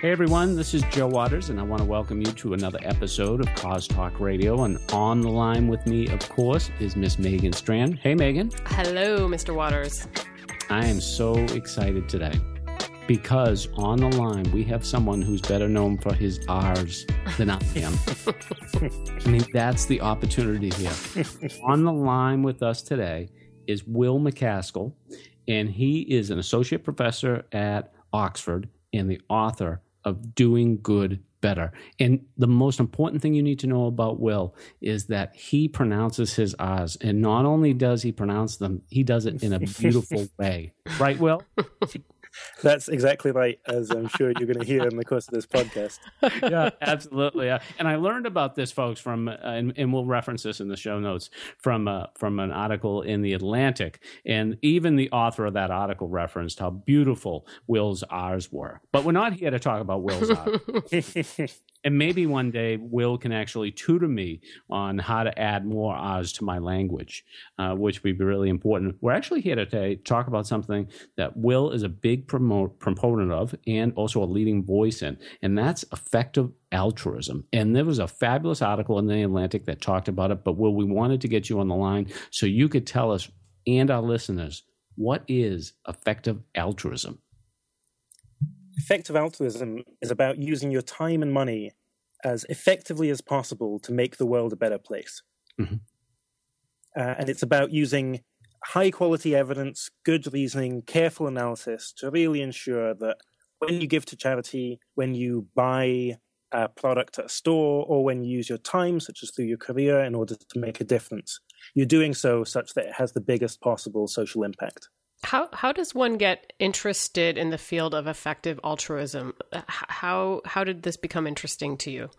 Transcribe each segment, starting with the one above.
Hey everyone, this is Joe Waters, and I want to welcome you to another episode of Cause Talk Radio. And on the line with me, of course, is Miss Megan Strand. Hey, Megan. Hello, Mr. Waters. I am so excited today because on the line we have someone who's better known for his R's than I am. I mean, that's the opportunity here. on the line with us today is Will MacAskill, and he is an associate professor at Oxford and the author of doing good better. And the most important thing you need to know about Will is that he pronounces his R's. And not only does he pronounce them, he does it in a beautiful way. Right, Will? That's exactly right, as I'm sure you're going to hear in the course of this podcast. yeah, absolutely. Yeah. And I learned about this, folks, from uh, and, and, we'll reference this in the show notes from uh, from an article in the Atlantic, and even the author of that article referenced how beautiful Will's R's were. But we're not here to talk about Will's R's. and maybe one day Will can actually tutor me on how to add more R's to my language, uh, which would be really important. We're actually here today to talk about something that Will is a big promote, proponent of and also a leading voice in, and that's effective altruism. And there was a fabulous article in the Atlantic that talked about it. But Will, we wanted to get you on the line so you could tell us and our listeners what is effective altruism. Effective altruism is about using your time and money as effectively as possible to make the world a better place. Mm-hmm. Uh, and it's about using high quality evidence, good reasoning, careful analysis to really ensure that when you give to charity, when you buy a product at a store, or when you use your time, such as through your career, in order to make a difference, you're doing so such that it has the biggest possible social impact. How how does one get interested in the field of effective altruism? How how did this become interesting to you?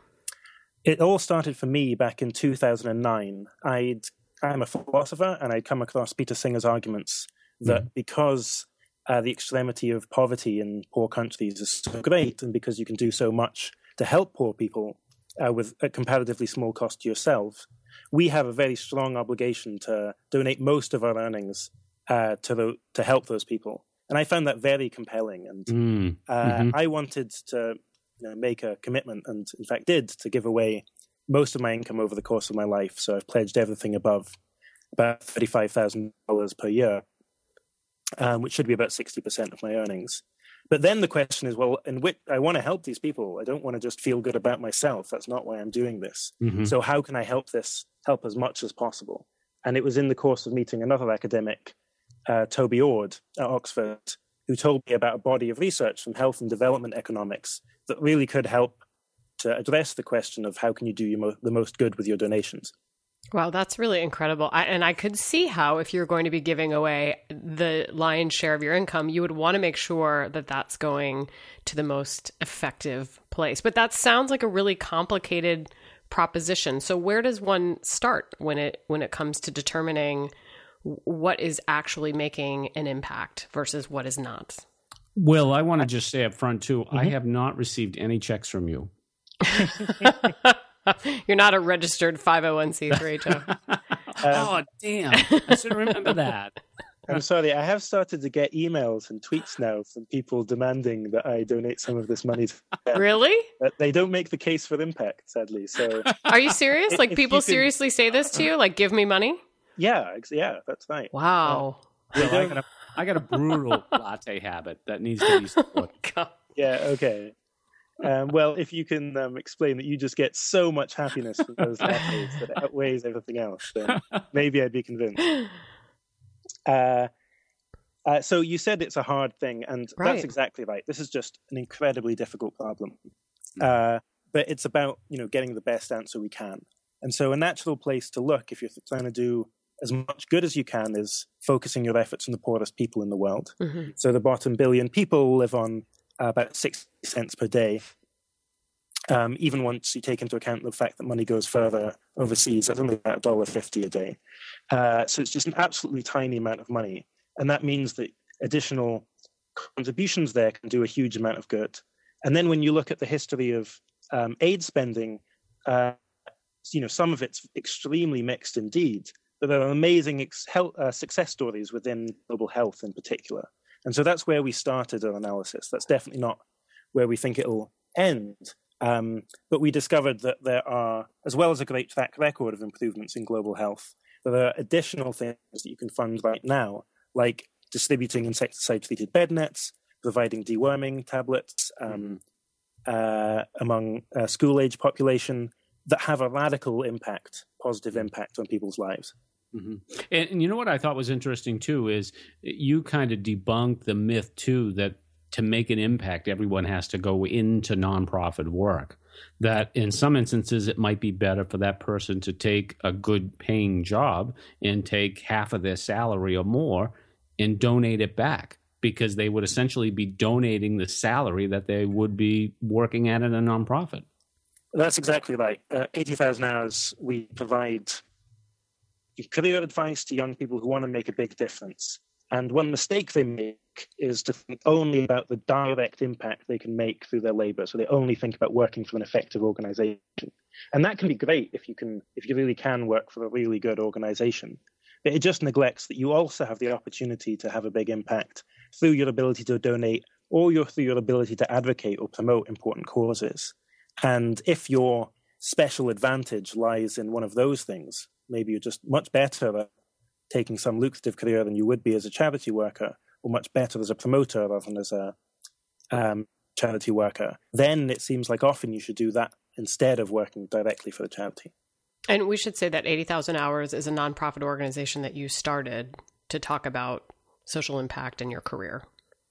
It all started for me back in 2009. I'd I'm a philosopher, and I'd come across Peter Singer's arguments that mm. because uh, the extremity of poverty in poor countries is so great, and because you can do so much to help poor people uh, with a comparatively small cost to yourself, we have a very strong obligation to donate most of our earnings uh, to the, to help those people. And I found that very compelling. And mm, uh, mm-hmm. I wanted to you know, make a commitment, and in fact did, to give away most of my income over the course of my life. So I've pledged everything above about thirty-five thousand dollars per year, um, which should be about sixty percent of my earnings. But then the question is, well, in which I want to help these people. I don't want to just feel good about myself. That's not why I'm doing this. Mm-hmm. So how can I help this help as much as possible? And it was in the course of meeting another academic, uh, Toby Ord at Oxford, who told me about a body of research from health and development economics that really could help to address the question of how can you do mo- the most good with your donations. Wow, that's really incredible. I, and I could see how, if you're going to be giving away the lion's share of your income, you would want to make sure that that's going to the most effective place. But that sounds like a really complicated proposition. So, where does one start when it when it comes to determining what is actually making an impact versus what is not? Will, I want to just say up front too, mm-hmm. I have not received any checks from you. You're not a registered 501c3, Joe. um, oh, damn. I should remember that. I'm sorry. I have started to get emails and tweets now from people demanding that I donate some of this money. To them. Really? But they don't make the case for impact, sadly. So, are you serious? Like people seriously say this to you? Like, give me money? Yeah, yeah, that's right. Wow. Yeah. Well, I, got a, I got a brutal latte habit that needs to be supported. yeah. Okay. Um, well, if you can um, explain that you just get so much happiness from those lattes that it outweighs everything else, then maybe I'd be convinced. Uh, uh, so you said it's a hard thing, and right. that's exactly right. This is just an incredibly difficult problem, hmm. uh, but it's about you know getting the best answer we can. And so a natural place to look if you're trying to do as much good as you can is focusing your efforts on the poorest people in the world. Mm-hmm. So the bottom billion people live on about 60 cents per day. Um, even once you take into account the fact that money goes further overseas, that's only about $1.50 a day. Uh, so it's just an absolutely tiny amount of money. And that means that additional contributions there can do a huge amount of good. And then when you look at the history of um, aid spending, uh, you know, some of it's extremely mixed indeed. But there are amazing ex- health, uh, success stories within global health in particular. And so that's where we started our analysis. That's definitely not where we think it'll end. Um, but we discovered that there are, as well as a great track record of improvements in global health, there are additional things that you can fund right now, like distributing insecticide treated bed nets, providing deworming tablets um, uh, among school age population that have a radical impact, positive impact on people's lives. Mm-hmm. And, and, you know what I thought was interesting too is you kind of debunked the myth too that to make an impact, everyone has to go into nonprofit work. That in some instances, it might be better for that person to take a good paying job and take half of their salary or more and donate it back because they would essentially be donating the salary that they would be working at in a nonprofit. That's exactly right. Uh, 80,000 hours, we provide career advice to young people who want to make a big difference. And one mistake they make is to think only about the direct impact they can make through their labor. So they only think about working for an effective organization. And that can be great if you can if you really can work for a really good organization. But it just neglects that you also have the opportunity to have a big impact through your ability to donate or your, through your ability to advocate or promote important causes. And if your special advantage lies in one of those things, maybe you're just much better at taking some lucrative career than you would be as a charity worker, or much better as a promoter rather than as a um, charity worker, then it seems like often you should do that instead of working directly for the charity. And we should say that 80,000 Hours is a nonprofit organization that you started to talk about social impact in your career.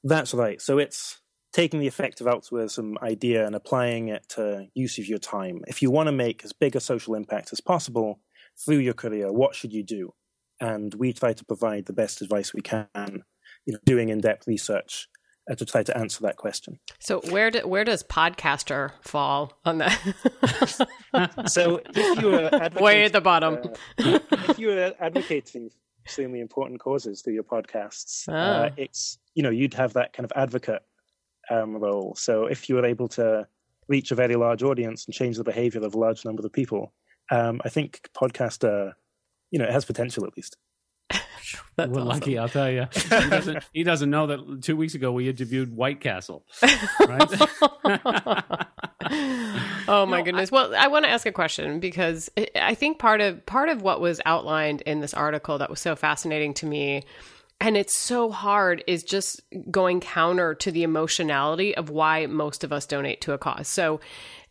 That's right. So it's taking the effective altruism idea and applying it to use of your time. If you want to make as big a social impact as possible through your career, what should you do? And we try to provide the best advice we can, you know, doing in-depth research uh, to try to answer that question. So where do, where does podcaster fall on that? so if you are way at the bottom, uh, if you are advocating extremely important causes through your podcasts, uh, ah. uh, it's you know you'd have that kind of advocate um, role. So if you were able to reach a very large audience and change the behavior of a large number of people, um, I think podcaster, you know, it has potential at least. That's We're awesome. lucky, I'll tell you. He doesn't, he doesn't know that two weeks ago we interviewed White Castle. Right? oh my no, goodness. I, well, I want to ask a question because I think part of part of what was outlined in this article that was so fascinating to me and it's so hard is just going counter to the emotionality of why most of us donate to a cause. So,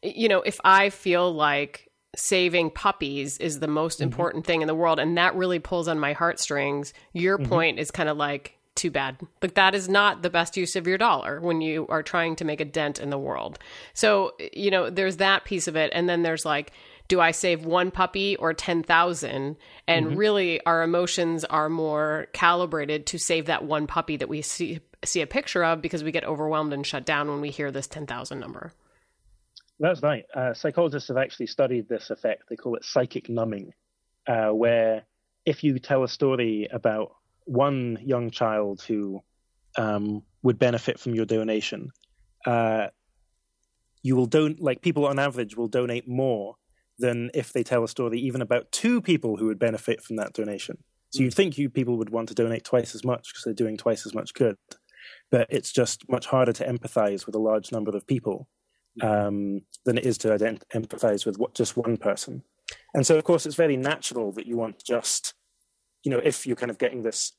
you know, if I feel like saving puppies is the most mm-hmm. important thing in the world and that really pulls on my heartstrings your mm-hmm. point is kind of like too bad like that is not the best use of your dollar when you are trying to make a dent in the world so you know there's that piece of it and then there's like do I save one puppy or 10,000? And mm-hmm. really, our emotions are more calibrated to save that one puppy that we see, see a picture of because we get overwhelmed and shut down when we hear this 10,000 number. That's right. Uh, psychologists have actually studied this effect. They call it psychic numbing, uh, where if you tell a story about one young child who um, would benefit from your donation, uh, you will don't like people on average will donate more than if they tell a story even about two people who would benefit from that donation. So you'd think you people would want to donate twice as much because they're doing twice as much good, but it's just much harder to empathize with a large number of people um, than it is to ident- empathize with what, just one person. And so, of course, it's very natural that you want just, you know, if you're kind of getting this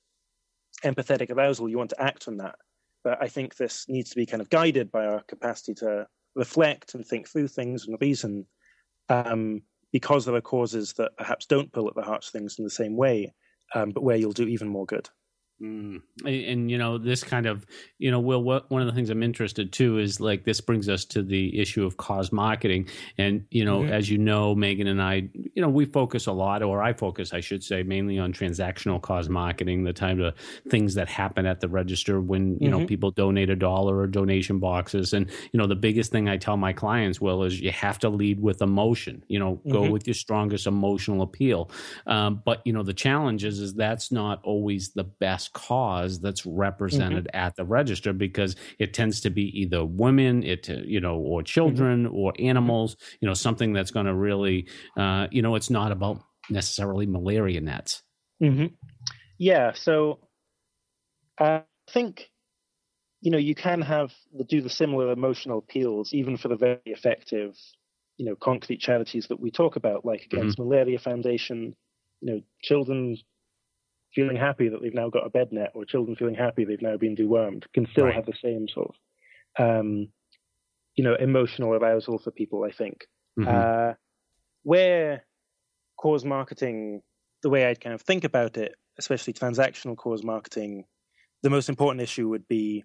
empathetic arousal, you want to act on that. But I think this needs to be kind of guided by our capacity to reflect and think through things and reason, um, because there are causes that perhaps don't pull at the heartstrings in the same way, um, but where you'll do even more good. Mm. And, and, you know this kind of you know will what one of the things i'm interested too is like this brings us to the issue of cause marketing and you know mm-hmm. as you know megan and i you know we focus a lot or i focus i should say mainly on transactional cause marketing the type of things that happen at the register when you mm-hmm. know people donate a dollar or donation boxes and you know the biggest thing i tell my clients will is you have to lead with emotion you know mm-hmm. go with your strongest emotional appeal um, but you know the challenge is is that's not always the best cause that's represented mm-hmm. at the register because it tends to be either women, it you know, or children mm-hmm. or animals. You know, something that's going to really, uh, you know, it's not about necessarily malaria nets. Mm-hmm. Yeah. So I think you know you can have the, do the similar emotional appeals even for the very effective you know concrete charities that we talk about like against mm-hmm. malaria foundation you know children feeling happy that they've now got a bed net or children feeling happy they've now been dewormed can still right. have the same sort of um, you know emotional arousal for people i think mm-hmm. uh, where cause marketing the way i'd kind of think about it especially transactional cause marketing the most important issue would be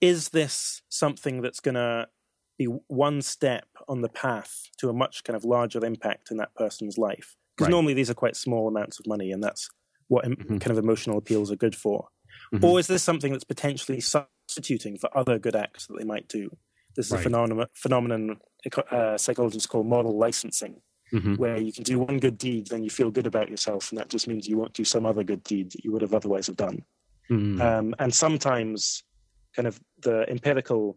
is this something that's going to be one step on the path to a much kind of larger impact in that person's life because right. normally these are quite small amounts of money, and that's what mm-hmm. kind of emotional appeals are good for. Mm-hmm. Or is this something that's potentially substituting for other good acts that they might do? This is right. a phenomenon, phenomenon uh, psychologists call moral licensing, mm-hmm. where you can do one good deed, then you feel good about yourself, and that just means you won't do some other good deed that you would have otherwise have done. Mm-hmm. Um, and sometimes, kind of the empirical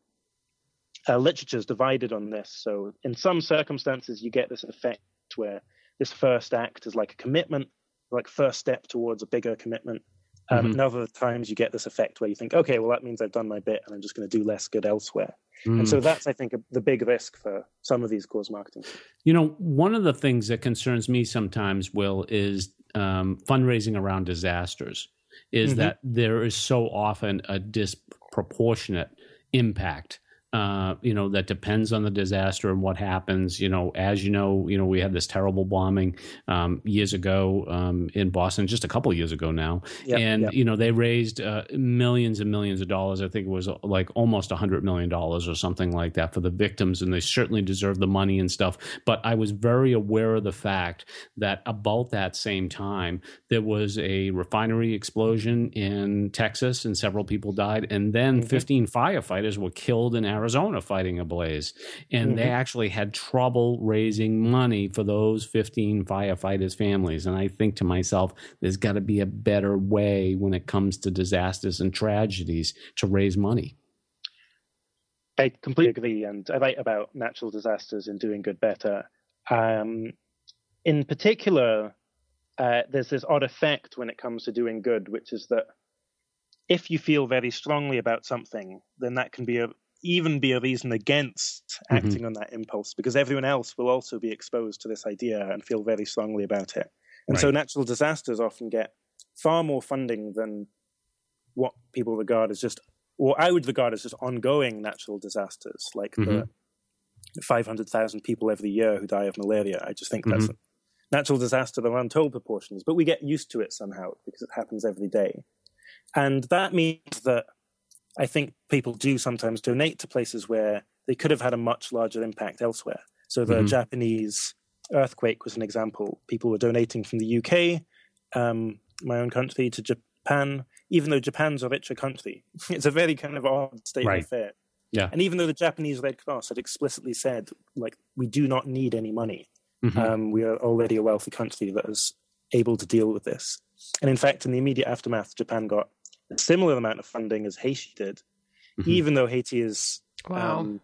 uh, literature is divided on this. So, in some circumstances, you get this effect where this first act is like a commitment, like first step towards a bigger commitment. Um, mm-hmm. And other times you get this effect where you think, okay, well, that means I've done my bit and I'm just going to do less good elsewhere. Mm. And so mm. that's, I think, a, the big risk for some of these cause marketing. You know, one of the things that concerns me sometimes, Will, is um, fundraising around disasters, is mm-hmm. that there is so often a disproportionate impact uh, you know, that depends on the disaster and what happens. You know, as you know, you know, we had this terrible bombing um, years ago um, in Boston, just a couple years ago now, yep, and yep. you know, they raised uh, millions and millions of dollars. I think it was uh, like almost a hundred million dollars or something like that for the victims, and they certainly deserve the money and stuff. But I was very aware of the fact that about that same time there was a refinery explosion in Texas, and several people died, and then mm-hmm. 15 firefighters were killed in Arizona Arizona fighting a blaze. And mm-hmm. they actually had trouble raising money for those 15 firefighters' families. And I think to myself, there's got to be a better way when it comes to disasters and tragedies to raise money. I completely agree. And I write about natural disasters and doing good better. Um, in particular, uh, there's this odd effect when it comes to doing good, which is that if you feel very strongly about something, then that can be a, even be a reason against mm-hmm. acting mm-hmm. on that impulse because everyone else will also be exposed to this idea and feel very strongly about it. And right. so natural disasters often get far more funding than what people regard as just, or I would regard as just ongoing natural disasters, like mm-hmm. the 500,000 people every year who die of malaria. I just think that's mm-hmm. a natural disaster of untold proportions, but we get used to it somehow because it happens every day. And that means that I think people do sometimes donate to places where they could have had a much larger impact elsewhere. So the mm-hmm. Japanese earthquake was an example. People were donating from the UK, um, my own country, to Japan, even though Japan's a richer country. it's a very kind of odd state right. of affairs. Yeah. And even though the Japanese Red Cross had explicitly said, like, we do not need any money, mm-hmm. um, we are already a wealthy country that is able to deal with this. And in fact, in the immediate aftermath, Japan got a similar amount of funding as Haiti did, mm-hmm. even though Haiti is wow. um,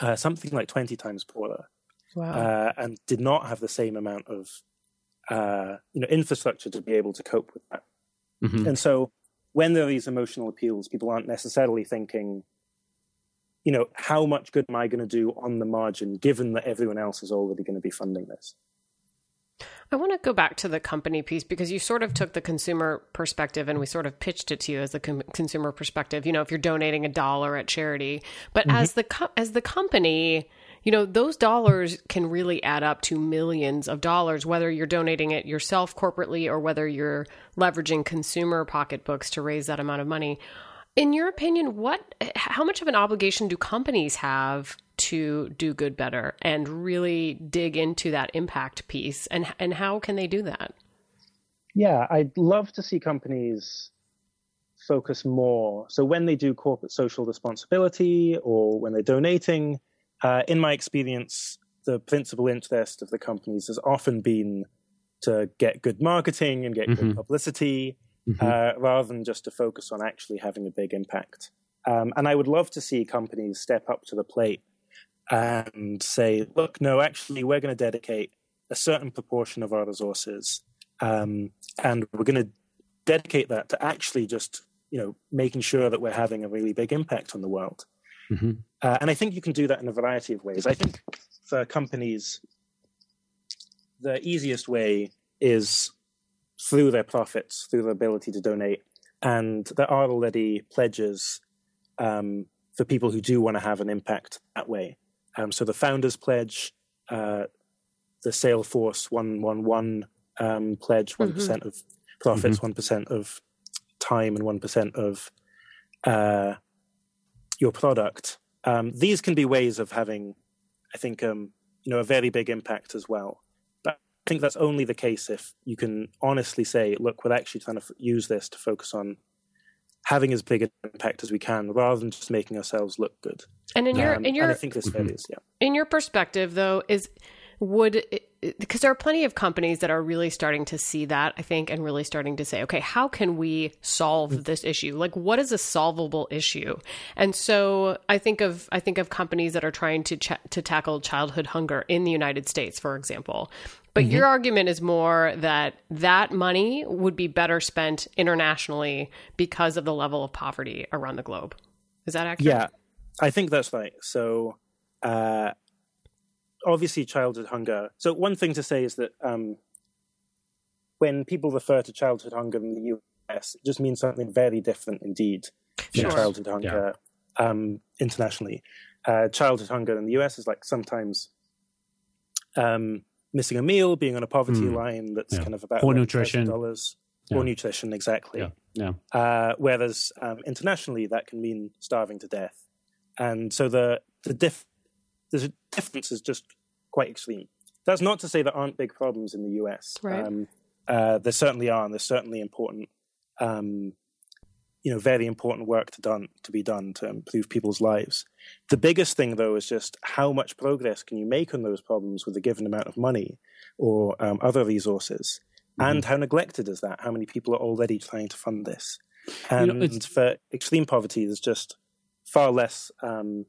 uh, something like 20 times poorer wow. uh, and did not have the same amount of uh, you know infrastructure to be able to cope with that. Mm-hmm. And so when there are these emotional appeals, people aren't necessarily thinking, you know, how much good am I going to do on the margin, given that everyone else is already going to be funding this? I want to go back to the company piece because you sort of took the consumer perspective and we sort of pitched it to you as the com- consumer perspective. You know, if you're donating a dollar at charity, but mm-hmm. as the co- as the company, you know, those dollars can really add up to millions of dollars, whether you're donating it yourself corporately or whether you're leveraging consumer pocketbooks to raise that amount of money. In your opinion, what how much of an obligation do companies have to do good better and really dig into that impact piece and and how can they do that? Yeah, I'd love to see companies focus more. So when they do corporate social responsibility or when they're donating, uh, in my experience, the principal interest of the companies has often been to get good marketing and get mm-hmm. good publicity mm-hmm. uh, rather than just to focus on actually having a big impact. Um, and I would love to see companies step up to the plate and say, look, no, actually, we're going to dedicate a certain proportion of our resources um, and we're going to dedicate that to actually just you know making sure that we're having a really big impact on the world mm-hmm. uh, and i think you can do that in a variety of ways i think for companies the easiest way is through their profits through their ability to donate and there are already pledges um, for people who do want to have an impact that way um, so the founders pledge uh, the salesforce 111 um, pledge one mm-hmm. of profits, mm-hmm. one mm-hmm. of time, and one percent of uh, your product. Um, these can be ways of having, I think, um, you know, a very big impact as well. But I think that's only the case if you can honestly say, look, we're actually trying to f- use this to focus on having as big an impact as we can, rather than just making ourselves look good. And in your, um, in your, I think this mm-hmm. varies. Yeah. In your perspective, though, is would because there are plenty of companies that are really starting to see that i think and really starting to say okay how can we solve this issue? Like what is a solvable issue? And so i think of i think of companies that are trying to ch- to tackle childhood hunger in the united states for example. But mm-hmm. your argument is more that that money would be better spent internationally because of the level of poverty around the globe. Is that accurate? Yeah i think that's right. So uh, obviously childhood hunger. So one thing to say is that um, when people refer to childhood hunger in the US, it just means something very different indeed from childhood hunger yeah. um, internationally. Uh, childhood hunger in the US is like sometimes um, missing a meal, being on a poverty mm. line that's yeah. kind of about poor nutrition. Dollars. Poor nutrition, exactly. Yeah. yeah. Uh, whereas um, internationally, that can mean starving to death. And so the the diff the difference is just quite extreme. That's not to say there aren't big problems in the US. Right. Um, uh, there certainly are, and there's certainly important, um, you know, very important work to done to be done to improve people's lives. The biggest thing, though, is just how much progress can you make on those problems with a given amount of money or um, other resources, mm-hmm. and how neglected is that? How many people are already trying to fund this? And you know, for extreme poverty, there's just far less um,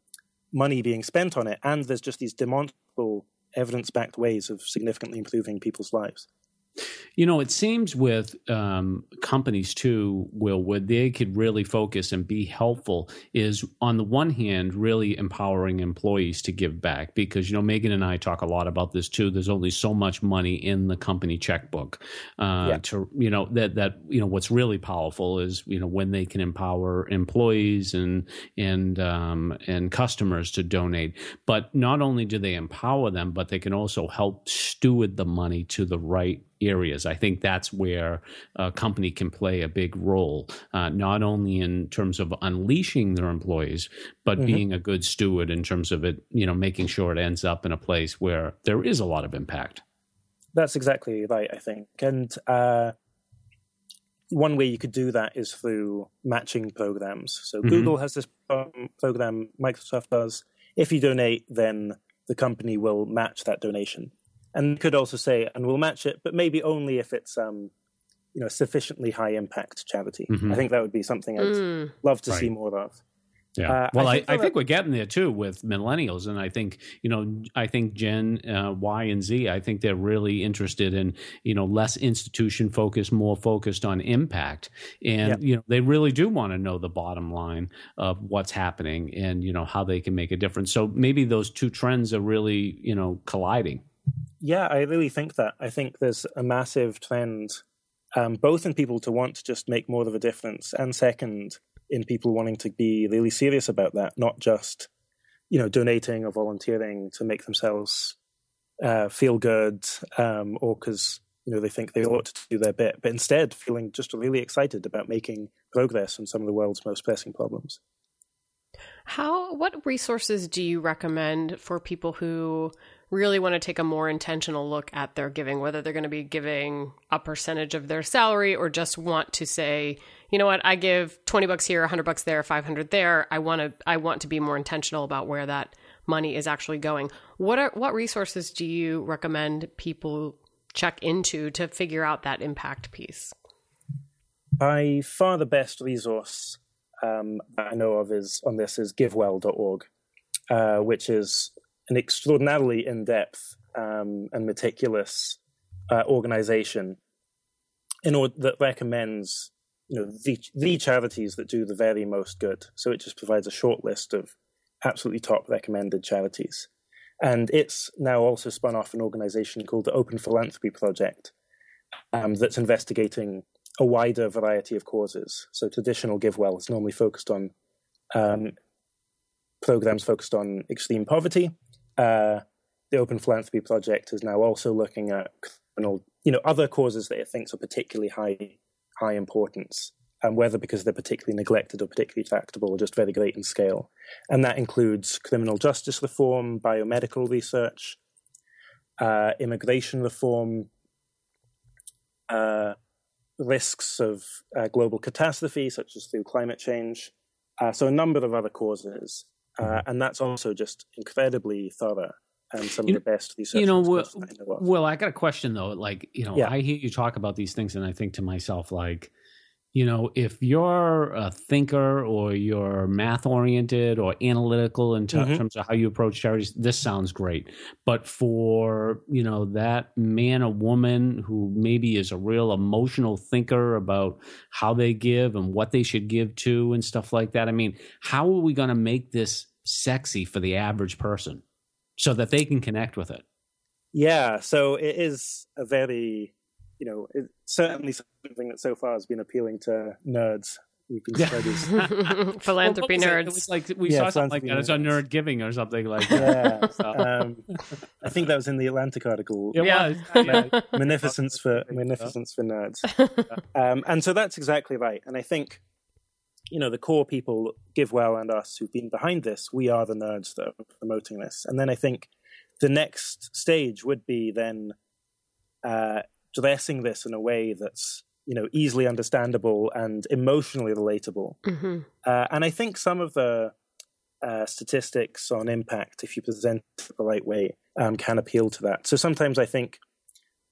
money being spent on it, and there's just these demonstrable evidence backed ways of significantly improving people's lives. You know, it seems with um, companies too, Will, where they could really focus and be helpful is on the one hand, really empowering employees to give back because, you know, Megan and I talk a lot about this too. There's only so much money in the company checkbook. Uh, yeah. To, you know, that, that, you know, what's really powerful is, you know, when they can empower employees and, and, um, and customers to donate. But not only do they empower them, but they can also help steward the money to the right areas. I think that's where a company can play a big role, uh, not only in terms of unleashing their employees, but mm-hmm. being a good steward in terms of it, you know, making sure it ends up in a place where there is a lot of impact. That's exactly right, I think. And uh, one way you could do that is through matching programs. So mm-hmm. Google has this program, Microsoft does. If you donate, then the company will match that donation and could also say, and we'll match it, but maybe only if it's um, you know sufficiently high impact charity. Mm-hmm. I think that would be something I'd mm. love to right. see more of. Yeah. Uh, well, I think, I, I think we're getting there too with millennials, and I think you know, I think Gen uh, Y and Z, I think they're really interested in you know less institution focused, more focused on impact, and yeah. you know they really do want to know the bottom line of what's happening and you know how they can make a difference. So maybe those two trends are really you know colliding. Yeah, I really think that. I think there's a massive trend, um, both in people to want to just make more of a difference, and second, in people wanting to be really serious about that, not just you know, donating or volunteering to make themselves uh, feel good, um, or because you know they think they ought to do their bit, but instead feeling just really excited about making progress on some of the world's most pressing problems. How? What resources do you recommend for people who really want to take a more intentional look at their giving, whether they're going to be giving a percentage of their salary or just want to say, you know what, I give 20 bucks here, 100 bucks there, 500 there. I want to I want to be more intentional about where that money is actually going. What are what resources do you recommend people check into to figure out that impact piece? By far the best resource um, I know of is on this is givewell.org, uh, which is an extraordinarily in depth um, and meticulous uh, organization in order, that recommends you know the, the charities that do the very most good. So it just provides a short list of absolutely top recommended charities. And it's now also spun off an organization called the Open Philanthropy Project um, that's investigating a wider variety of causes. So traditional GiveWell is normally focused on um, programs focused on extreme poverty, uh, the Open Philanthropy Project is now also looking at you know, other causes that it thinks are particularly high high importance, and whether because they're particularly neglected or particularly tractable or just very great in scale. And that includes criminal justice reform, biomedical research, uh, immigration reform, uh, risks of uh, global catastrophe, such as through climate change. Uh, so a number of other causes uh, and that's also just incredibly thorough and some you of the best research. You know, well, well, I got a question though. Like, you know, yeah. I hear you talk about these things, and I think to myself, like, you know, if you're a thinker or you're math oriented or analytical in t- mm-hmm. terms of how you approach charities, this sounds great. But for, you know, that man or woman who maybe is a real emotional thinker about how they give and what they should give to and stuff like that, I mean, how are we going to make this sexy for the average person so that they can connect with it? Yeah. So it is a very you know, it's certainly something that so far has been appealing to nerds. studies. philanthropy well, nerds. It? it? was like we yeah, saw something like that. Nerds. It's a nerd giving or something like that. Yeah, um, I think that was in the Atlantic article. It yeah, yeah. Munificence for munificence for nerds. Um, and so that's exactly right. And I think you know the core people, GiveWell and us, who've been behind this, we are the nerds that are promoting this. And then I think the next stage would be then uh, dressing this in a way that's you know easily understandable and emotionally relatable. Mm-hmm. Uh, and I think some of the uh, statistics on impact, if you present it the right way, um, can appeal to that. So sometimes I think.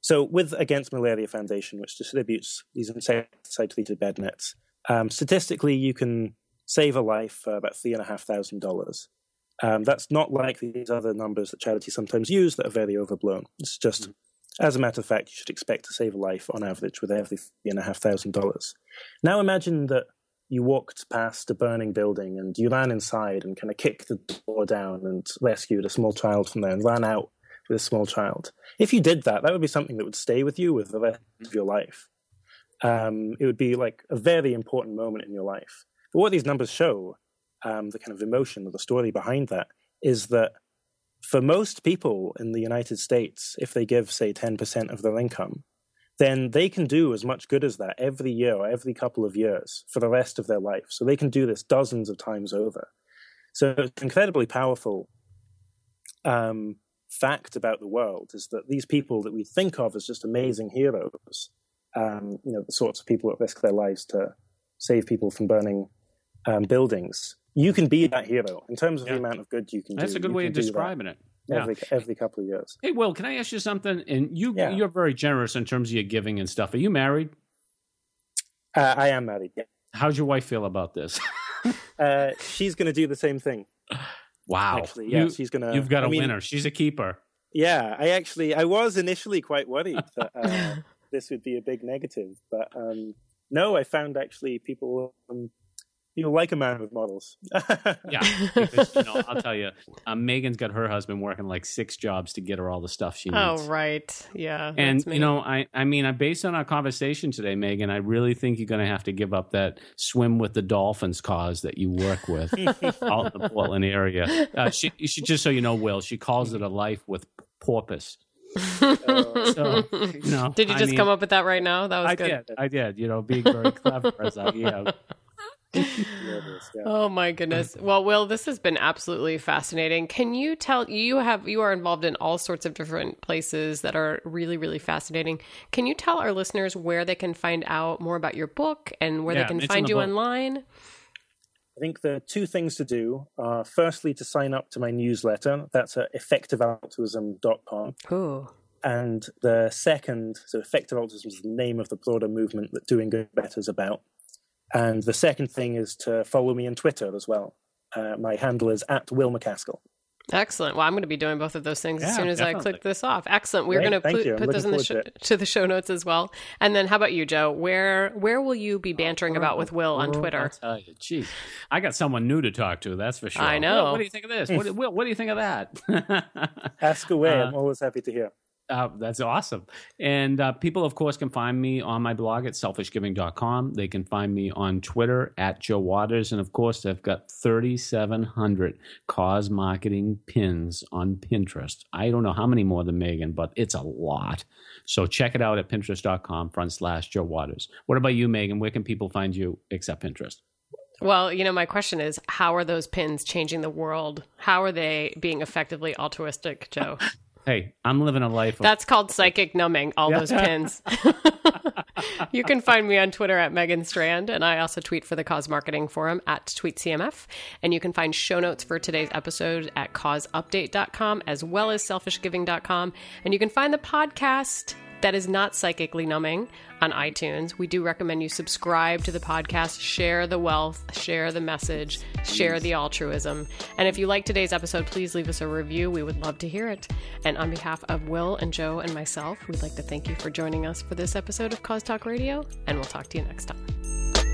So with Against Malaria Foundation, which distributes these insecticide-treated bed nets, um, statistically you can save a life for about three and a half thousand dollars. Um, that's not like these other numbers that charities sometimes use that are very overblown. It's just mm-hmm. As a matter of fact, you should expect to save a life on average with every three and a half thousand dollars. Now imagine that you walked past a burning building and you ran inside and kind of kicked the door down and rescued a small child from there and ran out with a small child. If you did that, that would be something that would stay with you with the rest of your life. Um, it would be like a very important moment in your life. But what these numbers show, um, the kind of emotion or the story behind that, is that for most people in the United States, if they give, say, 10% of their income, then they can do as much good as that every year or every couple of years for the rest of their life. So they can do this dozens of times over. So it's incredibly powerful um, fact about the world is that these people that we think of as just amazing heroes, um, you know, the sorts of people that risk their lives to save people from burning um, buildings, you can be that hero in terms of yeah. the amount of good you can That's do. That's a good way of describing it. Yeah. Every every couple of years. Hey, Will, can I ask you something? And you yeah. you're very generous in terms of your giving and stuff. Are you married? Uh, I am married. Yeah. How's your wife feel about this? uh, she's going to do the same thing. Wow. Actually, yeah, you, she's going to. You've got a I mean, winner. She's a keeper. Yeah, I actually I was initially quite worried that uh, this would be a big negative, but um, no, I found actually people um, You'll like a man with models. yeah, because, you know, I'll tell you, um, Megan's got her husband working like six jobs to get her all the stuff she needs. Oh, right. Yeah. And you know, I I mean, I based on our conversation today, Megan, I really think you're going to have to give up that swim with the dolphins cause that you work with out in the Portland area. Uh, she, she just so you know, Will, she calls it a life with porpoise. So, you know, Did you I just mean, come up with that right now? That was I good. did. I did. You know, being very clever as I am. Yeah. Oh my goodness. Well, Will, this has been absolutely fascinating. Can you tell you have you are involved in all sorts of different places that are really really fascinating. Can you tell our listeners where they can find out more about your book and where Yeah, they can find the you book. online? I think the two things to do are firstly to sign up to my newsletter. That's at effectivealtruism.com. Ooh. And the second, so effective altruism is the name of the broader movement that Doing Good Better is about. And the second thing is to follow me on Twitter as well. Uh, my handle is at Will MacAskill. Excellent. Well, I'm going to be doing both of those things as soon as I click this off. Excellent. We're Great, going to thank put, put those in the looking show, to the show notes as well. And then, how about you, Joe? Where where will you be bantering about with Will on Oh, Twitter? I'll tell you, geez, I got someone new to talk to. That's for sure. I know. Will, what do you think of this? What, Will, what do you think of that? Ask away. Uh, I'm always happy to hear. Uh, that's awesome. And uh, people, of course, can find me on my blog at selfishgiving.com. They can find me on Twitter at Joe Waters. And of course, I've got 3,700 cause marketing pins on Pinterest. I don't know how many more than Megan, but it's a lot. So check it out at pinterest.com front slash Joe Waters. What about you, Megan? Where can people find you except Pinterest? Well, you know, my question is how are those pins changing the world? How are they being effectively altruistic, Joe? Hey, I'm living a life of That's called psychic numbing, all those pins. you can find me on Twitter at Megan Strand, and I also tweet for the Cause Marketing Forum at TweetCMF. And you can find show notes for today's episode at causeupdate.com as well as selfishgiving.com. And you can find the podcast that is not psychically numbing on iTunes. We do recommend you subscribe to the podcast, share the wealth, share the message, share the altruism. And if you like today's episode, please leave us a review. We would love to hear it. And on behalf of Will and Joe and myself, we'd like to thank you for joining us for this episode of Cause Talk Radio, and we'll talk to you next time.